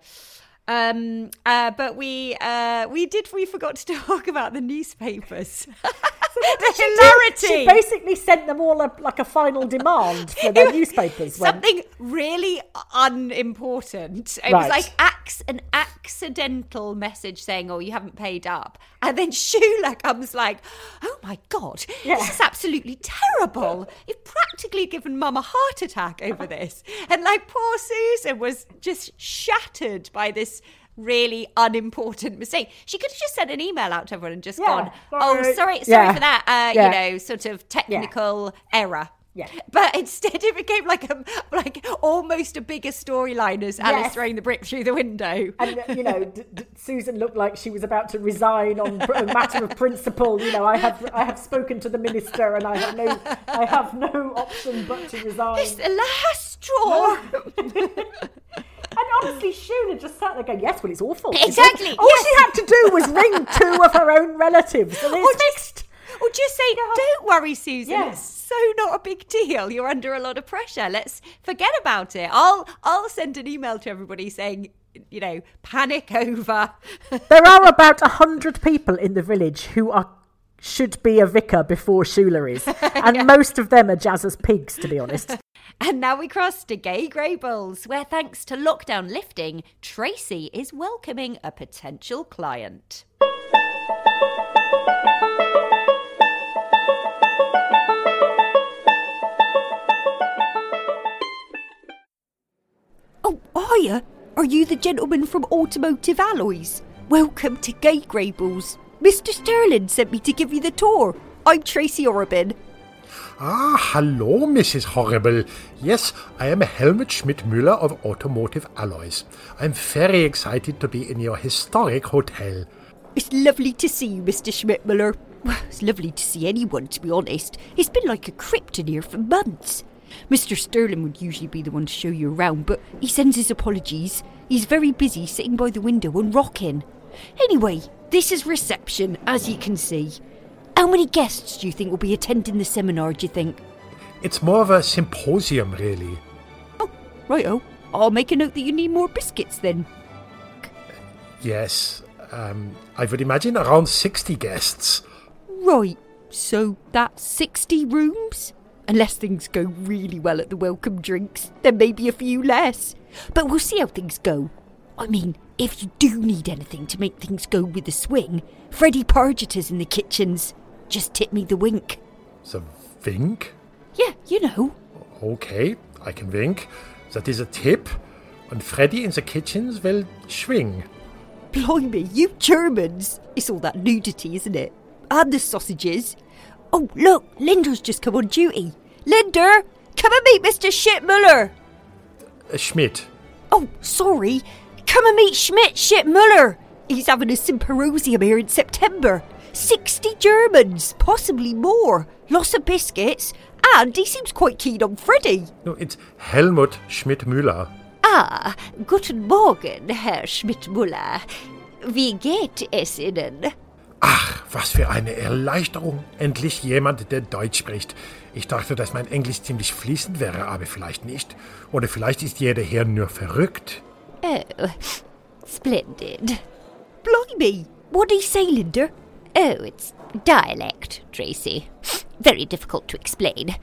Um. Uh. But we. Uh. We did. We forgot to talk about the newspapers. the She hilarity. basically sent them all a, like a final demand for their newspapers. When, Something really unimportant. It Right. was like acts an accidental message saying, "Oh, you haven't paid up," and then Shula comes like, "Oh my god, Yeah. this is absolutely terrible. You've practically given Mum a heart attack over this," and like poor Susan was just shattered by this. Really unimportant mistake. She could have just sent an email out to everyone and just Yeah, gone, "Oh, sorry." sorry, sorry Yeah. for that. Uh, Yeah. You know, sort of technical error." Yeah. But instead, it became like a like almost a bigger storyline as Alice Yes. throwing the brick through the window. and you know, d- d- Susan looked like she was about to resign on a matter of principle. You know, I have I have spoken to the minister, and I have no I have no option but to resign. It's the last straw. And honestly, Shula just sat there going, yes, well, it's awful. Exactly, awful." All yes. she had to do was ring two of her own relatives and it's fixed. Or just say, don't worry, Susan. Yeah. It's so not a big deal. You're under a lot of pressure. Let's forget about it. I'll I'll send an email to everybody saying, you know, panic over. There are about a hundred people in the village who are should be a vicar before Shula is. And most of them are Jazz's pigs, to be honest. and now we cross to Grey Gables, where thanks to lockdown lifting, Tracy is welcoming a potential client. Oh, hiya! Are you the gentleman from Automotive Alloys? Welcome to Grey Gables. Mr. Sterling sent me to give you the tour. I'm Tracy Horrobin. Ah, hello, Mrs. Horrible. Yes, I am Helmut Schmidt-Müller of Automotive Alloys. I'm very excited to be in your historic hotel. It's lovely to see you, Mr. Schmidtmuller. Well, it's lovely to see anyone, to be honest. It's been like a crypt in here for months. Mr. Sterling would usually be the one to show you around, but he sends his apologies. He's very busy sitting by the window and rocking. Anyway, this is reception, as you can see. How many guests do you think will be attending the seminar, do you think? It's more of a symposium, really. Oh, righto. I'll make a note that you need more biscuits then. Yes, um, I would imagine around 60 guests. Right, so that's 60 rooms? Unless things go really well at the welcome drinks, then maybe a few less. But we'll see how things go. I mean, if you do need anything to make things go with the swing, Freddie Pargeter's in the kitchens. Just tip me the wink. The wink? Yeah, you know. Okay, I can wink. That is a tip. And Freddy in the kitchens will swing. Blimey, you Germans! It's all that nudity, isn't it? And the sausages. Oh, look, Linda's just come on duty. Linda, come and meet Mr. Schmidt-Muller. Uh, Schmidt. Oh, sorry. Come and meet Schmidt Schmidt-Muller. He's having a symposium here in September. 60 Germans, possibly more. Lots of biscuits. And he seems quite keen on Freddie. No, it's Helmut Schmidt-Müller. Ah, guten Morgen, Herr Schmidt-Muller. Wie geht es Ihnen? Ach, was für eine Erleichterung. Endlich jemand, der Deutsch spricht. Ich dachte, dass mein Englisch ziemlich fließend wäre, aber vielleicht nicht. Oder vielleicht ist jeder hier nur verrückt. Oh, splendid. Blimey, what did he say, Linda? Oh, it's dialect, Tracy. Very difficult to explain.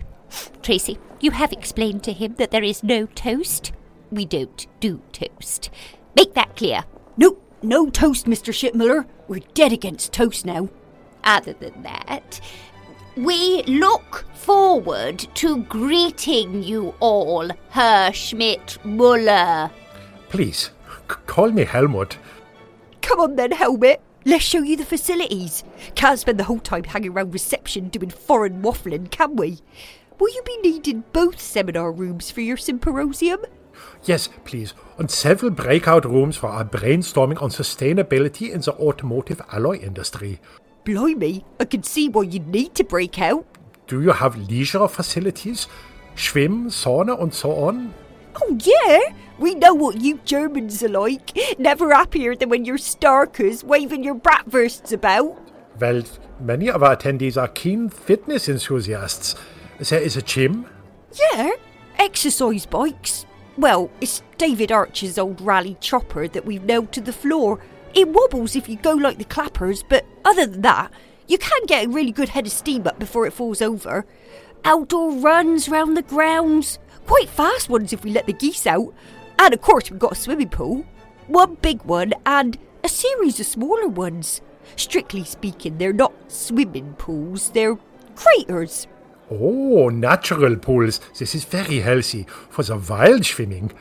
Tracy, you have explained to him that there is no toast. We don't do toast. Make that clear. No, no toast, Mr. Shipmiller. We're dead against toast now. Other than that, we look forward to greeting you all, Herr Schmidt Muller. Please, c- call me Helmut. Come on then, Helmet. Let's show you the facilities. Can't spend the whole time hanging around reception doing foreign waffling, can we? Will you be needing both seminar rooms for your symposium? Yes, please. And several breakout rooms for our brainstorming on sustainability in the automotive alloy industry. Blimey, I can see why you'd need to break out. Do you have leisure facilities? Schwim, sauna, and so on? Oh, yeah, we know what you Germans are like. Never happier than when you're starkers waving your bratwursts about. Well, many of our attendees are keen fitness enthusiasts. Is there is a gym. Yeah, exercise bikes. Well, it's David Archer's old Raleigh Chopper that we've nailed to the floor. It wobbles if you go like the clappers, but other than that, you can get a really good head of steam up before it falls over. Outdoor runs round the grounds, quite fast ones if we let the geese out. And of course, we've got a swimming pool. One big one and a series of smaller ones. Strictly speaking, they're not swimming pools, they're craters. Oh, natural pools. This is very healthy for the wild swimming.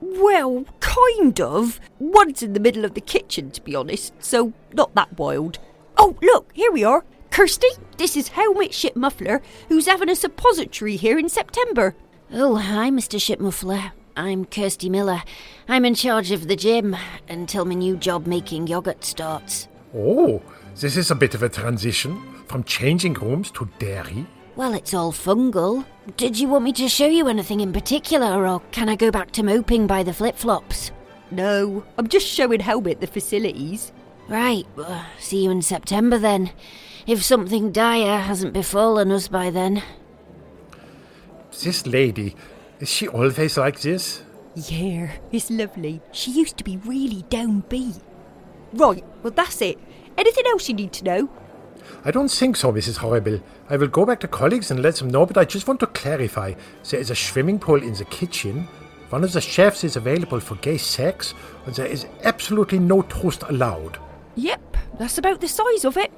Well, kind of. One's in the middle of the kitchen, to be honest, so not that wild. Oh, look, here we are. Kirsty, this is Helmet Ship Muffler, who's having a suppository here in September. Oh, hi, Mr. Shipmuffler. I'm Kirsty Miller. I'm in charge of the gym until my new job making yogurt starts. Oh, this is a bit of a transition from changing rooms to dairy. Well, it's all fungal. Did you want me to show you anything in particular, or can I go back to moping by the flip flops? No, I'm just showing Helmet the facilities. Right, uh, see you in September then. If something dire hasn't befallen us by then. This lady, is she always like this? Yeah, it's lovely. She used to be really downbeat. Right, well, that's it. Anything else you need to know? I don't think so, Mrs. Horrible. I will go back to colleagues and let them know, but I just want to clarify. There is a swimming pool in the kitchen. One of the chefs is available for gay sex, and there is absolutely no toast allowed. Yep, that's about the size of it.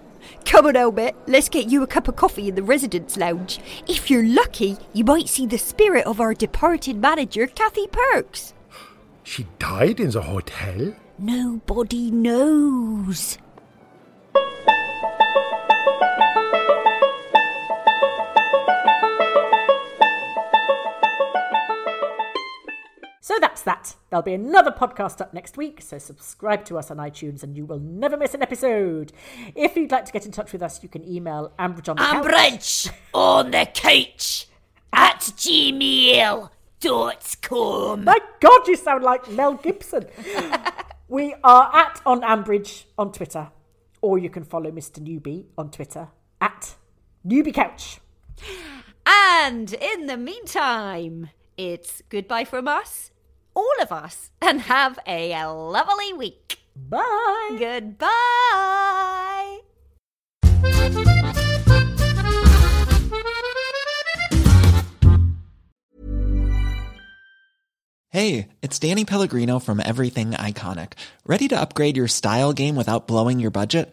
Come on, Helmet, let's get you a cup of coffee in the residence lounge. If you're lucky, you might see the spirit of our departed manager, Kathy Perks. She died in the hotel? Nobody knows. That. There'll be another podcast up next week, so subscribe to us on iTunes and you will never miss an episode. If you'd like to get in touch with us, you can email Ambridge on the Couch. Ambridge on the couch at gmail.com. My God, you sound like Mel Gibson. we are at on Ambridge on Twitter, or you can follow Mr. Newby on Twitter at Newbie Couch. And in the meantime, it's goodbye from us, all of us, and have a lovely week. Bye. Goodbye. Hey, it's Danny Pellegrino from Everything Iconic. Ready to upgrade your style game without blowing your budget?